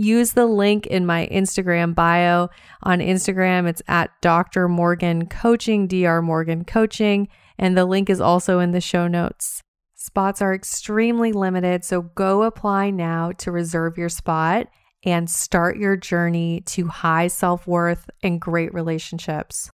use the link in my Instagram bio. On Instagram, it's at Dr. Morgan Coaching, Dr. Morgan Coaching, and the link is also in the show notes. Spots are extremely limited, so go apply now to reserve your spot and start your journey to high self worth and great relationships.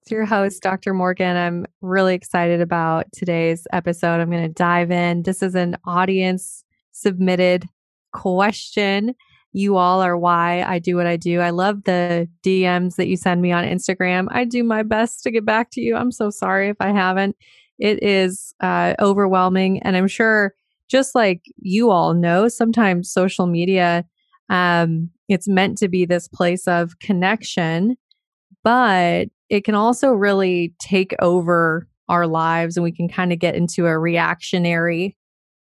It's your host, Dr. Morgan. I'm really excited about today's episode. I'm going to dive in. This is an audience submitted question you all are why I do what I do. I love the DMs that you send me on Instagram. I do my best to get back to you. I'm so sorry if I haven't. It is uh, overwhelming. And I'm sure, just like you all know, sometimes social media, um, it's meant to be this place of connection, but it can also really take over our lives and we can kind of get into a reactionary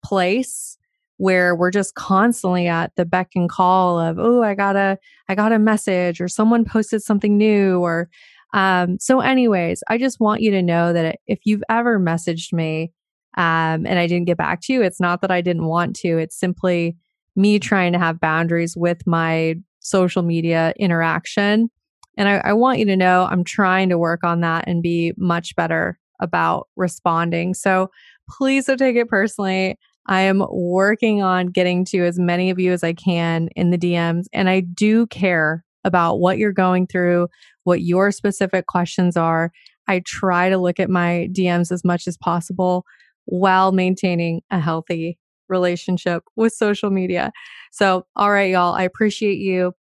place where we're just constantly at the beck and call of oh i got a i got a message or someone posted something new or um, so anyways i just want you to know that if you've ever messaged me um, and i didn't get back to you it's not that i didn't want to it's simply me trying to have boundaries with my social media interaction. And I, I want you to know i'm trying to work on that and be much better about responding. So please don't take it personally I am working on getting to as many of you as I can in the DMs. And I do care about what you're going through, what your specific questions are. I try to look at my DMs as much as possible while maintaining a healthy relationship with social media. So, all right, y'all, I appreciate you.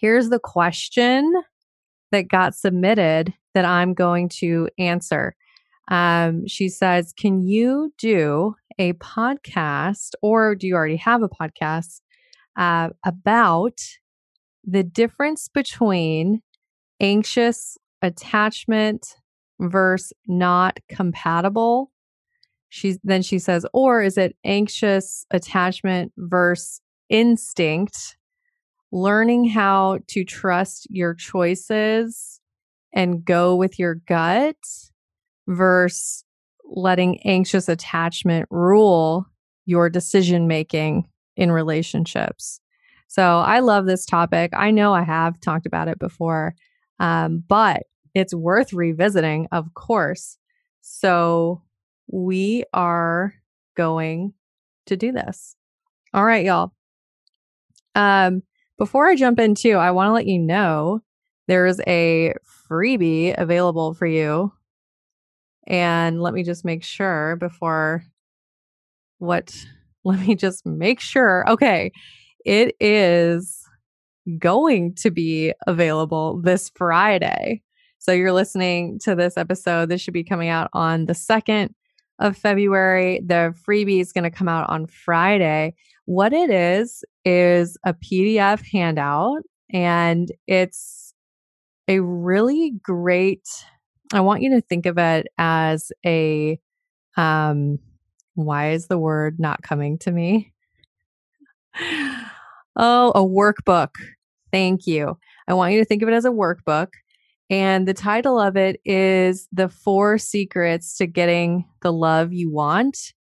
Here's the question that got submitted that I'm going to answer. Um, she says, Can you do a podcast, or do you already have a podcast uh, about the difference between anxious attachment versus not compatible? She then she says, or is it anxious attachment versus instinct? Learning how to trust your choices and go with your gut versus letting anxious attachment rule your decision making in relationships. So I love this topic. I know I have talked about it before, um, but it's worth revisiting, of course. So we are going to do this. All right, y'all. Um, before I jump into, I want to let you know there's a freebie available for you. And let me just make sure before what, let me just make sure. Okay. It is going to be available this Friday. So you're listening to this episode. This should be coming out on the 2nd of February. The freebie is going to come out on Friday. What it is, is a PDF handout, and it's a really great. I want you to think of it as a, um, why is the word not coming to me? Oh, a workbook. Thank you. I want you to think of it as a workbook. And the title of it is The Four Secrets to Getting the Love You Want.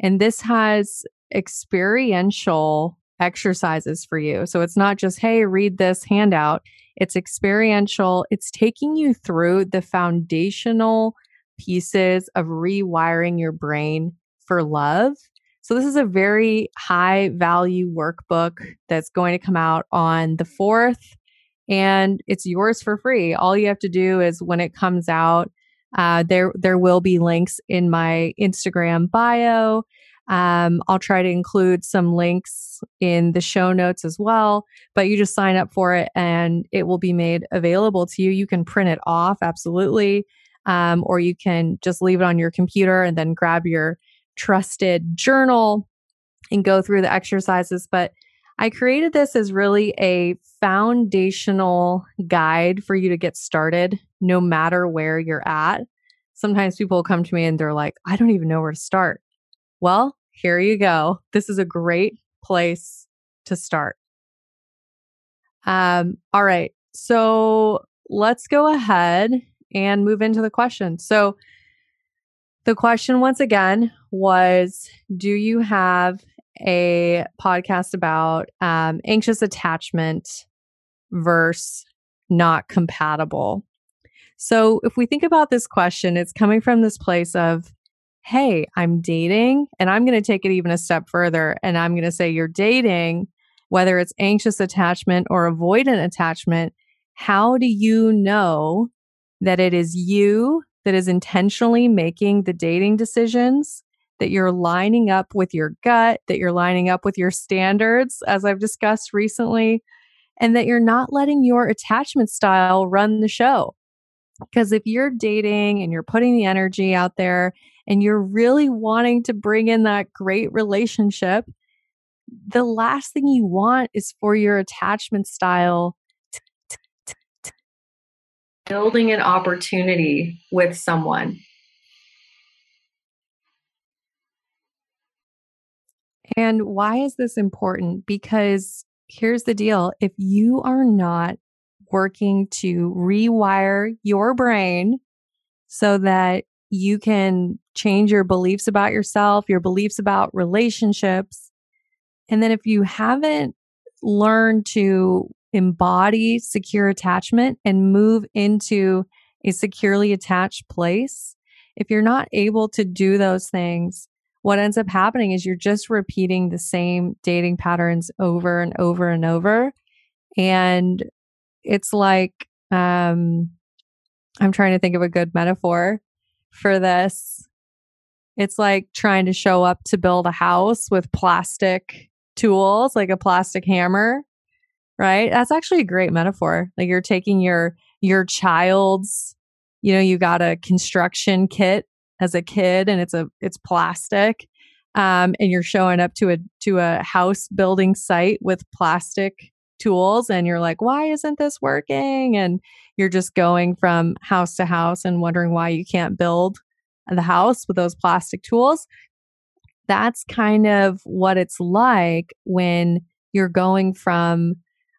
And this has experiential exercises for you. So it's not just, hey, read this handout. It's experiential. It's taking you through the foundational pieces of rewiring your brain for love. So this is a very high value workbook that's going to come out on the 4th and it's yours for free. All you have to do is when it comes out, uh, there there will be links in my Instagram bio. Um, I'll try to include some links in the show notes as well, but you just sign up for it and it will be made available to you. You can print it off, absolutely, um, or you can just leave it on your computer and then grab your trusted journal and go through the exercises. But I created this as really a foundational guide for you to get started no matter where you're at. Sometimes people come to me and they're like, I don't even know where to start. Well, here you go. This is a great place to start. Um, all right. So let's go ahead and move into the question. So, the question once again was Do you have a podcast about um, anxious attachment versus not compatible. So, if we think about this question, it's coming from this place of, hey, I'm dating, and I'm going to take it even a step further. And I'm going to say, you're dating, whether it's anxious attachment or avoidant attachment. How do you know that it is you that is intentionally making the dating decisions that you're lining up with your gut, that you're lining up with your standards, as I've discussed recently, and that you're not letting your attachment style run the show. Because if you're dating and you're putting the energy out there and you're really wanting to bring in that great relationship, the last thing you want is for your attachment style building an opportunity with someone And why is this important? Because here's the deal if you are not working to rewire your brain so that you can change your beliefs about yourself, your beliefs about relationships, and then if you haven't learned to embody secure attachment and move into a securely attached place, if you're not able to do those things, what ends up happening is you're just repeating the same dating patterns over and over and over. And it's like, um, I'm trying to think of a good metaphor for this. It's like trying to show up to build a house with plastic tools, like a plastic hammer, right? That's actually a great metaphor. Like you're taking your your child's, you know, you got a construction kit as a kid and it's a it's plastic um, and you're showing up to a to a house building site with plastic tools and you're like why isn't this working and you're just going from house to house and wondering why you can't build the house with those plastic tools that's kind of what it's like when you're going from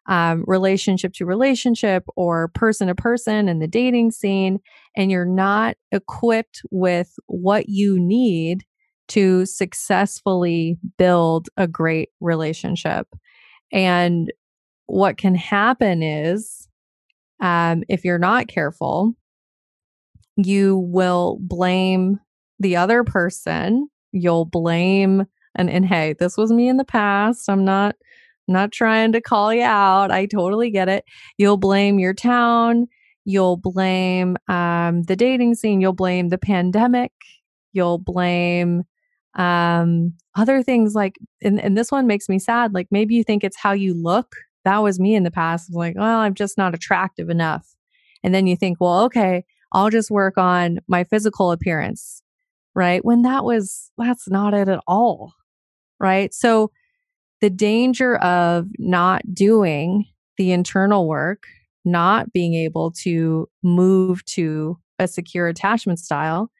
um, relationship to relationship or person to person in the dating scene, and you're not equipped with what you need to successfully build a great relationship. And what can happen is, um, if you're not careful, you will blame the other person. You'll blame And and hey, this was me in the past. I'm not not trying to call you out. I totally get it. You'll blame your town, you'll blame um, the dating scene, you'll blame the pandemic, you'll blame um, other things like and, and this one makes me sad. Like maybe you think it's how you look. That was me in the past. Like, well, I'm just not attractive enough. And then you think, well, okay, I'll just work on my physical appearance, right? When that was, that's not it at all, right? So the danger of not doing the internal work, not being able to move to a secure attachment style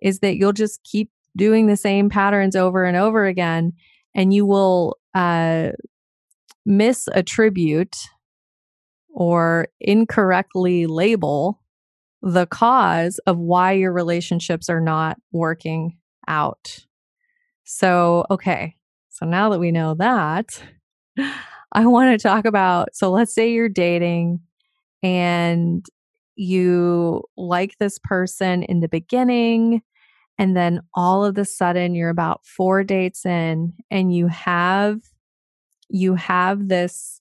is that you'll just keep doing the same patterns over and over again and you will uh, misattribute or incorrectly label the cause of why your relationships are not working out. So, okay. So now that we know that, I want to talk about so let's say you're dating and you like this person in the beginning and then all of a sudden you're about 4 dates in and you have you have this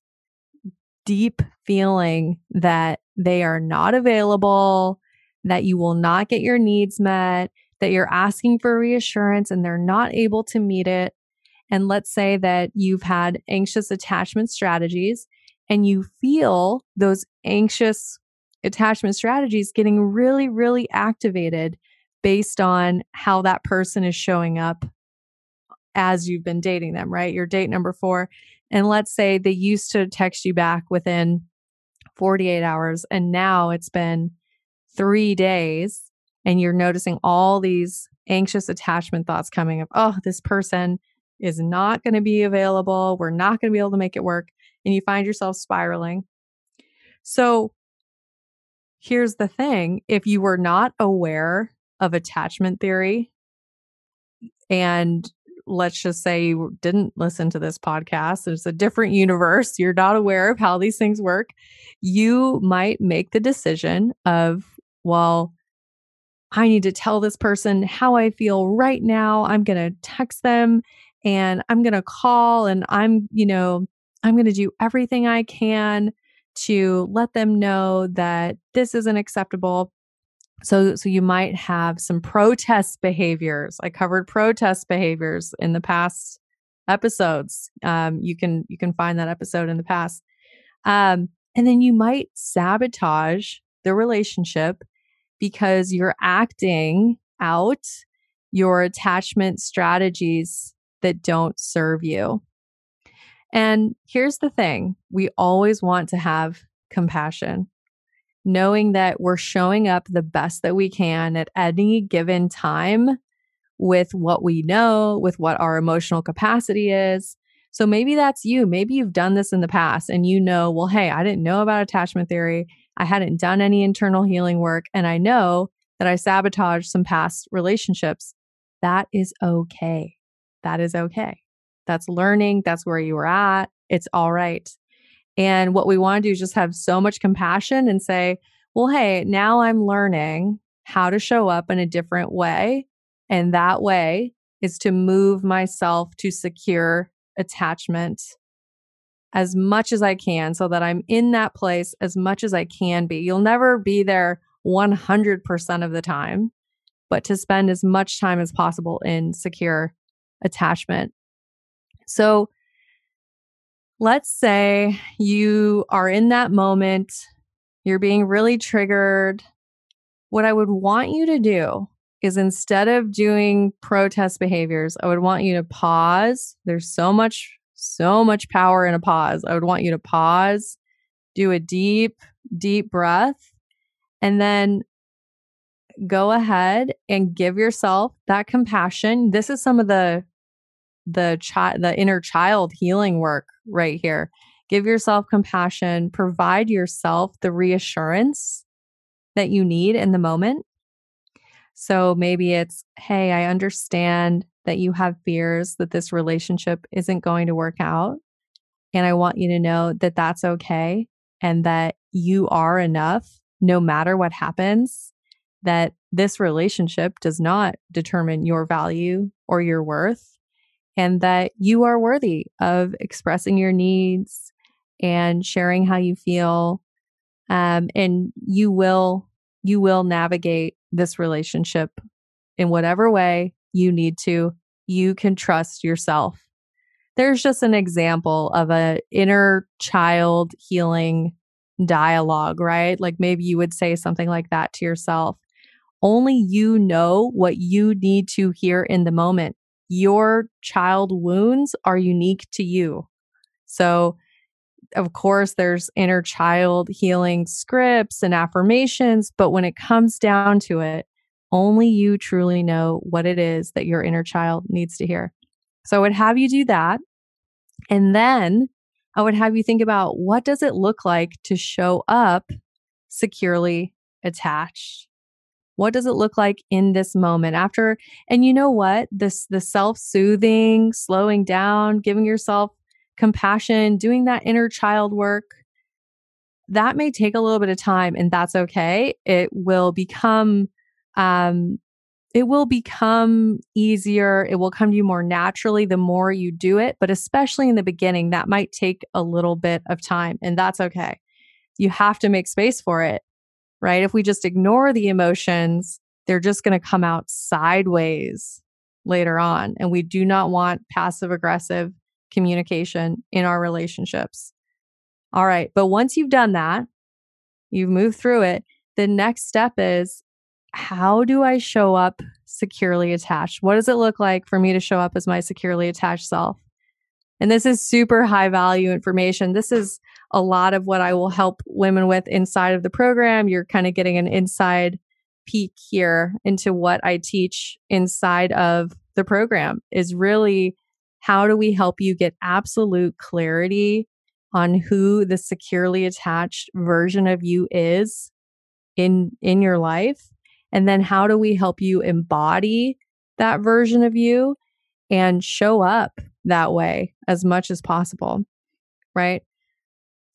deep feeling that they are not available, that you will not get your needs met, that you're asking for reassurance and they're not able to meet it. And let's say that you've had anxious attachment strategies and you feel those anxious attachment strategies getting really, really activated based on how that person is showing up as you've been dating them, right? Your date number four. And let's say they used to text you back within 48 hours, and now it's been three days, and you're noticing all these anxious attachment thoughts coming of, oh, this person is not going to be available. We're not going to be able to make it work. And you find yourself spiraling. So here's the thing if you were not aware of attachment theory and let's just say you didn't listen to this podcast, it's a different universe, you're not aware of how these things work, you might make the decision of, well, I need to tell this person how I feel right now. I'm going to text them and I'm going to call and I'm, you know, I'm going to do everything I can to let them know that this isn't acceptable. So, so you might have some protest behaviors. I covered protest behaviors in the past episodes. Um, you can you can find that episode in the past, um, and then you might sabotage the relationship because you're acting out your attachment strategies that don't serve you. And here's the thing: we always want to have compassion knowing that we're showing up the best that we can at any given time with what we know, with what our emotional capacity is. So maybe that's you. Maybe you've done this in the past and you know, well, hey, I didn't know about attachment theory. I hadn't done any internal healing work. And I know that I sabotaged some past relationships. That is okay. That is okay. That's learning. That's where you were at. It's all right. And what we want to do is just have so much compassion and say, well, hey, now I'm learning how to show up in a different way. And that way is to move myself to secure attachment as much as I can so that I'm in that place as much as I can be. You'll never be there 100% of the time, but to spend as much time as possible in secure attachment. So let's say you are in that moment, you're being really triggered. What I would want you to do is instead of doing protest behaviors, I would want you to pause. There's so much, so much power in a pause. I would want you to pause, do a deep, deep breath, and then go ahead and give yourself that compassion. This is some of the the child the inner child healing work right here. Give yourself compassion provide yourself the reassurance that you need in the moment. So maybe it's hey i understand that you have fears that this relationship isn't going to work out and i want you to know that that's okay and that you are enough no matter what happens that this relationship does not determine your value or your worth and that you are worthy of expressing your needs and sharing how you feel. Um, and you will you will navigate this relationship in whatever way you need to. You can trust yourself. There's just an example of a inner child healing dialogue, right? Like maybe you would say something like that to yourself. Only you know what you need to hear in the moment. Your child wounds are unique to you. So, of course, there's inner child healing scripts and affirmations, but when it comes down to it, only you truly know what it is that your inner child needs to hear. So I would have you do that. And then I would have you think about what does it look like to show up securely attached? What does it look like in this moment after and you know what? This the self-soothing, slowing down, giving yourself compassion, doing that inner child work that may take a little bit of time and that's okay. It will become um, it will become easier. It will come to you more naturally the more you do it. But especially in the beginning, that might take a little bit of time, and that's okay. You have to make space for it, right? If we just ignore the emotions, they're just going to come out sideways later on. And we do not want passive aggressive communication in our relationships. All right. But once you've done that, you've moved through it, the next step is how do I show up securely attached? What does it look like for me to show up as my securely attached self? And this is super high value information. This is a lot of what I will help women with inside of the program. You're kind of getting an inside peek here into what I teach inside of the program is really how do we help you get absolute clarity on who the securely attached version of you is in in your life and then how do we help you embody that version of you and show up that way as much as possible? Right.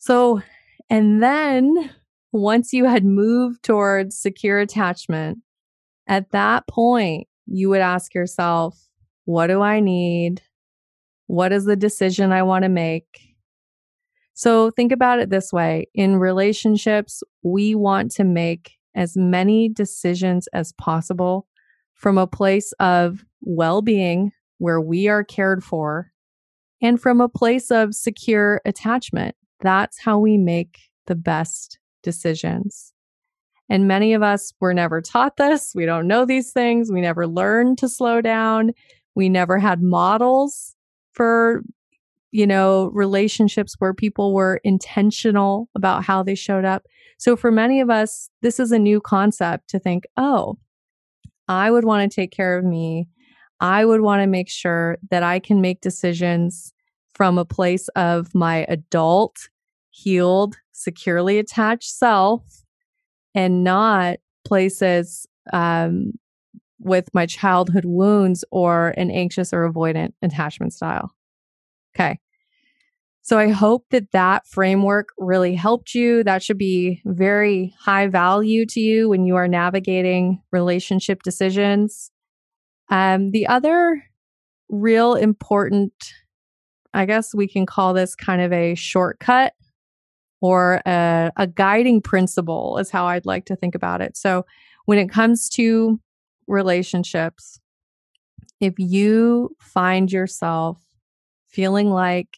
So, and then once you had moved towards secure attachment, at that point, you would ask yourself, what do I need? What is the decision I want to make? So think about it this way in relationships, we want to make as many decisions as possible from a place of well being where we are cared for and from a place of secure attachment. That's how we make the best decisions. And many of us were never taught this. We don't know these things. We never learned to slow down. We never had models for, you know, relationships where people were intentional about how they showed up. So for many of us, this is a new concept to think, oh, I would want to take care of me. I would want to make sure that I can make decisions from a place of my adult, healed, securely attached self and not places um, with my childhood wounds or an anxious or avoidant attachment style. Okay. So I hope that that framework really helped you. That should be very high value to you when you are navigating relationship decisions. Um, the other real important, I guess we can call this kind of a shortcut or a, a guiding principle, is how I'd like to think about it. So when it comes to relationships, if you find yourself feeling like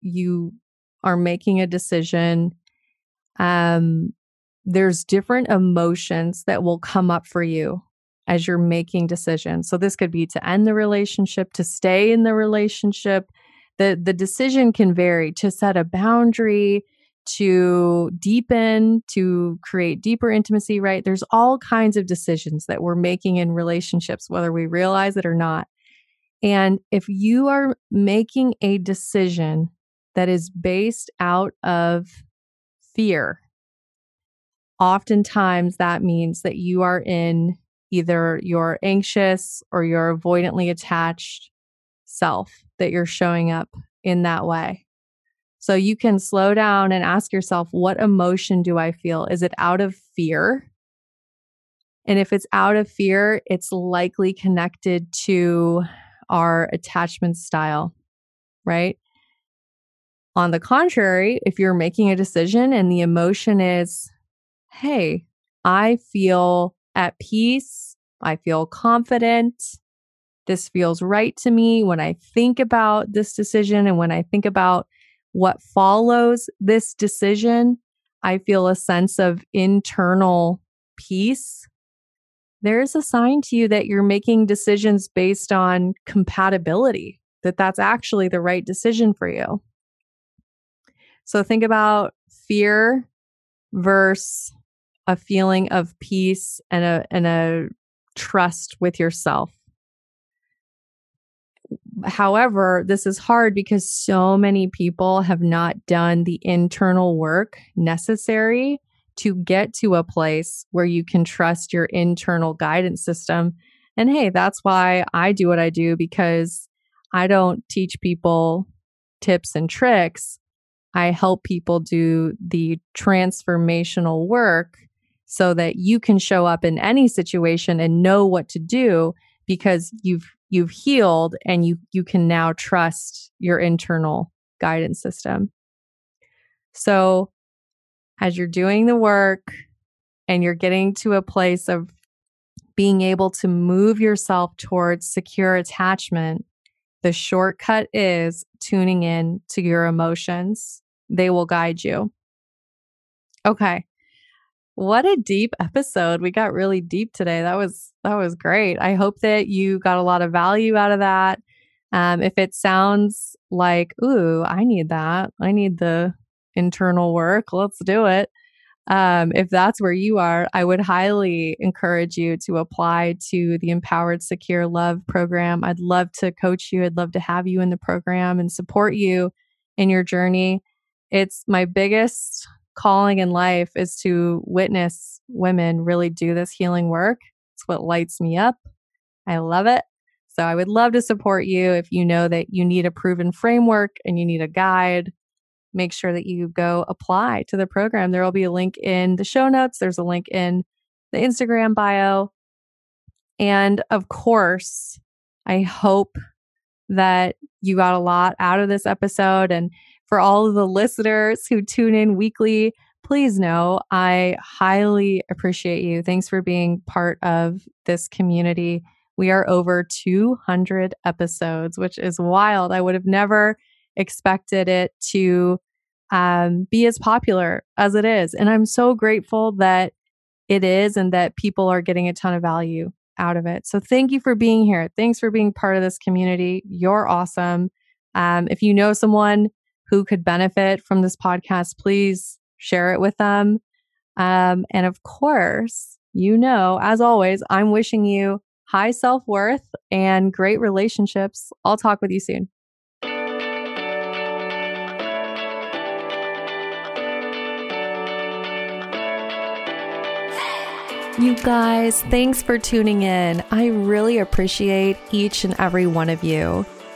you are making a decision, um, there's different emotions that will come up for you as you're making decisions. So this could be to end the relationship, to stay in the relationship. The the decision can vary to set a boundary, to deepen, to create deeper intimacy, right? There's all kinds of decisions that we're making in relationships whether we realize it or not. And if you are making a decision that is based out of fear, oftentimes that means that you are in either your anxious or your avoidantly attached self, that you're showing up in that way. So you can slow down and ask yourself, what emotion do I feel? Is it out of fear? And if it's out of fear, it's likely connected to our attachment style, right? On the contrary, if you're making a decision and the emotion is, hey, I feel at peace, I feel confident, this feels right to me when I think about this decision and when I think about what follows this decision, I feel a sense of internal peace. There's a sign to you that you're making decisions based on compatibility, that that's actually the right decision for you. So think about fear versus a feeling of peace and a and a trust with yourself. However, this is hard because so many people have not done the internal work necessary to get to a place where you can trust your internal guidance system. And hey, that's why I do what I do because I don't teach people tips and tricks. I help people do the transformational work so that you can show up in any situation and know what to do because you've you've healed and you you can now trust your internal guidance system. So as you're doing the work and you're getting to a place of being able to move yourself towards secure attachment, the shortcut is tuning in to your emotions. They will guide you. Okay. What a deep episode. We got really deep today. That was that was great. I hope that you got a lot of value out of that. Um, if it sounds like, ooh, I need that. I need the internal work. Let's do it. Um, if that's where you are, I would highly encourage you to apply to the Empowered Secure Love program. I'd love to coach you. I'd love to have you in the program and support you in your journey. It's my biggest calling in life is to witness women really do this healing work. It's what lights me up. I love it. So I would love to support you if you know that you need a proven framework and you need a guide. Make sure that you go apply to the program. There will be a link in the show notes, there's a link in the Instagram bio. And of course, I hope that you got a lot out of this episode. And for all of the listeners who tune in weekly, please know I highly appreciate you. Thanks for being part of this community. We are over 200 episodes, which is wild. I would have never expected it to um, be as popular as it is. And I'm so grateful that it is and that people are getting a ton of value out of it. So thank you for being here. Thanks for being part of this community. You're awesome. Um, if you know someone who could benefit from this podcast, please share it with them. Um, and of course, you know, as always, I'm wishing you high self worth and great relationships. I'll talk with you soon. You guys, thanks for tuning in. I really appreciate each and every one of you.